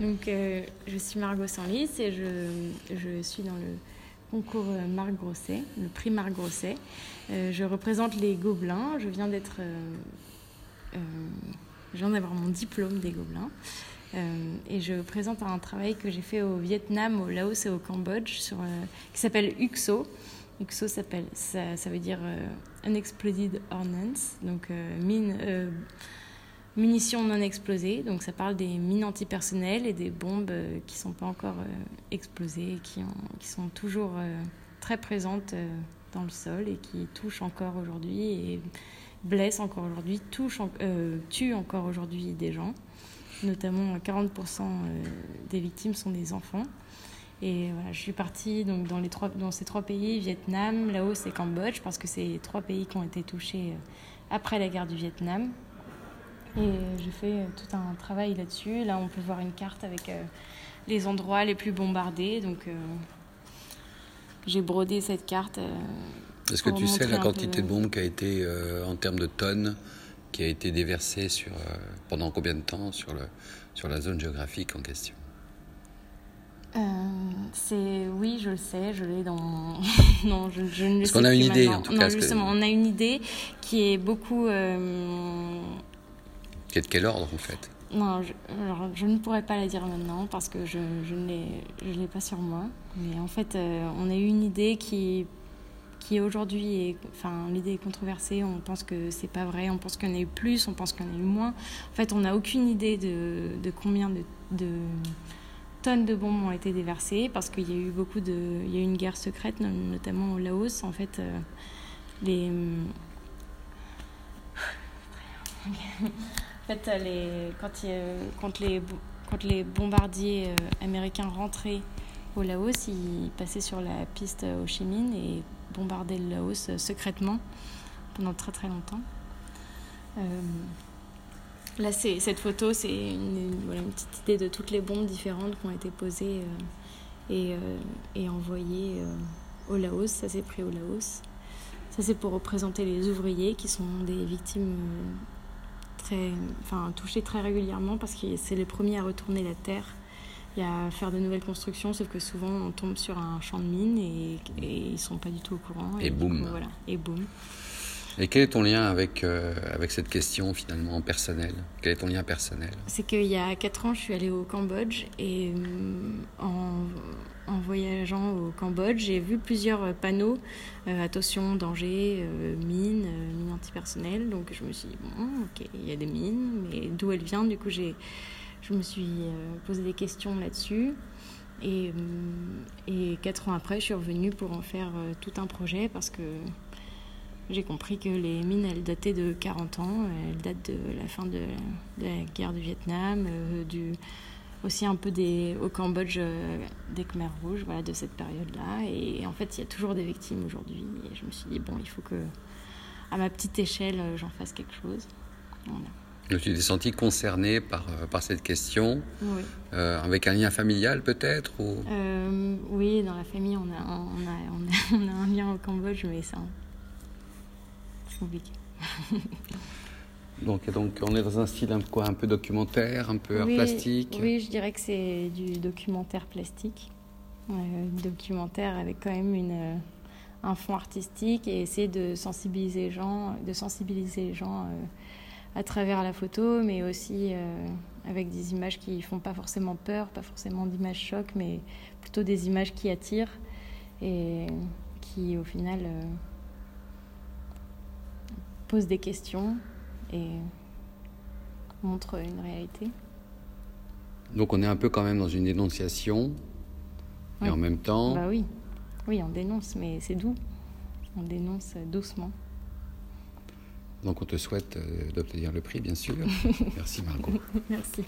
Donc, euh, je suis Margot Sanlis et je, je, suis dans le concours euh, Marc Grosset, le prix Marc Grosset. Euh, je représente les Gobelins. Je viens d'être, je viens d'avoir mon diplôme des Gobelins. et je présente un travail que j'ai fait au Vietnam, au Laos et au Cambodge sur, qui s'appelle UXO. UXO s'appelle, ça, ça, veut dire Unexploded Ordnance, donc mine munitions non explosées. Donc ça parle des mines antipersonnelles et des bombes euh, qui ne sont pas encore euh, explosées et qui, sont toujours euh, très présentes dans le sol et qui touchent encore aujourd'hui et blessent encore aujourd'hui, tuent encore aujourd'hui des gens. Notamment 40% des victimes sont des enfants. Et je suis partie donc, dans, dans ces trois pays, Vietnam, Laos et Cambodge, parce que c'est trois pays qui ont été touchés après la guerre du Vietnam. Et j'ai fait tout un travail là-dessus. Là, on peut voir une carte avec euh, les endroits les plus bombardés. Donc, euh, j'ai brodé cette carte. Euh, Est-ce que tu sais la quantité de bombes qui a été, en termes de tonnes, qui a été déversée sur, pendant combien de temps sur, le, sur la zone géographique en question? C'est oui, je le sais, je l'ai dans non, je, je ne Parce qu'on a une idée en tout non, cas. Justement, on a une idée qui est beaucoup de quel ordre en fait? Non, je, ne pourrais pas la dire maintenant parce que je, je ne l'ai pas sur moi. Mais en fait, euh, on a eu une idée qui, qui aujourd'hui est. Enfin, l'idée est controversée. On pense que c'est pas vrai. On pense en a eu plus. On pense en a eu moins. En fait, on n'a aucune idée de, de combien de, de, tonnes de bombes ont été déversées parce qu'il y a eu beaucoup de. Il y a eu une guerre secrète, notamment au Laos. En fait, euh, les. En fait, quand, les, bombardiers euh, américains rentraient au Laos, ils passaient sur la piste Ho Chi Minh et bombardaient le Laos euh, secrètement pendant très très longtemps. Euh, là, cette photo, c'est une, une, petite idée de toutes les bombes différentes qui ont été posées et, et, envoyées au Laos. Ça s'est pris au Laos. Ça, c'est pour représenter les ouvriers qui sont des victimes très, enfin, touchés très régulièrement parce que c'est les premiers à retourner la terre et à faire de nouvelles constructions, sauf que souvent on tombe sur un champ de mine et, et ils sont pas du tout au courant. Et, boum. voilà, et boum. Et quel est ton lien avec, euh, avec cette question finalement personnelle? Quel est ton lien personnel? C'est qu'il y a 4 ans, je suis allée au Cambodge et euh, en, voyageant au Cambodge, j'ai vu plusieurs panneaux euh, attention, danger, mine, mine antipersonnelle. Donc je me suis dit, bon, ok, il y a des mines, mais d'où elles viennent Du coup, j'ai, je me suis posé des questions là-dessus. Et, et 4 ans après, je suis revenue pour en faire tout un projet parce que j'ai compris que les mines, elles dataient de 40 ans. Elles datent de la fin de, la guerre du Vietnam, euh, du, aussi un peu des, au Cambodge euh, des Khmers rouges, voilà, de cette période-là. Et, en fait, il y a toujours des victimes aujourd'hui. Et je me suis dit, bon, il faut que, à ma petite échelle, euh, j'en fasse quelque chose. Voilà. Donc tu t'es senti concerné par, par cette question, oui. avec un lien familial peut-être ou... Oui, dans la famille, on a, on, a, on, a, on a un lien au Cambodge, mais donc, donc, on est dans un style un, quoi, un peu documentaire, un peu oui, plastique Oui, je dirais que c'est du documentaire plastique. Euh, documentaire avec quand même une, euh, un fond artistique et essayer de sensibiliser les gens, de sensibiliser les gens euh, à travers la photo, mais aussi euh, avec des images qui font pas forcément peur, pas forcément d'images choc, mais plutôt des images qui attirent et qui au final pose des questions et montre une réalité. Donc on est un peu quand même dans une dénonciation et en même temps... Bah oui, oui, on dénonce, mais c'est doux. On dénonce doucement. Donc on te souhaite euh, d'obtenir le prix, bien sûr. Merci Margot. Merci.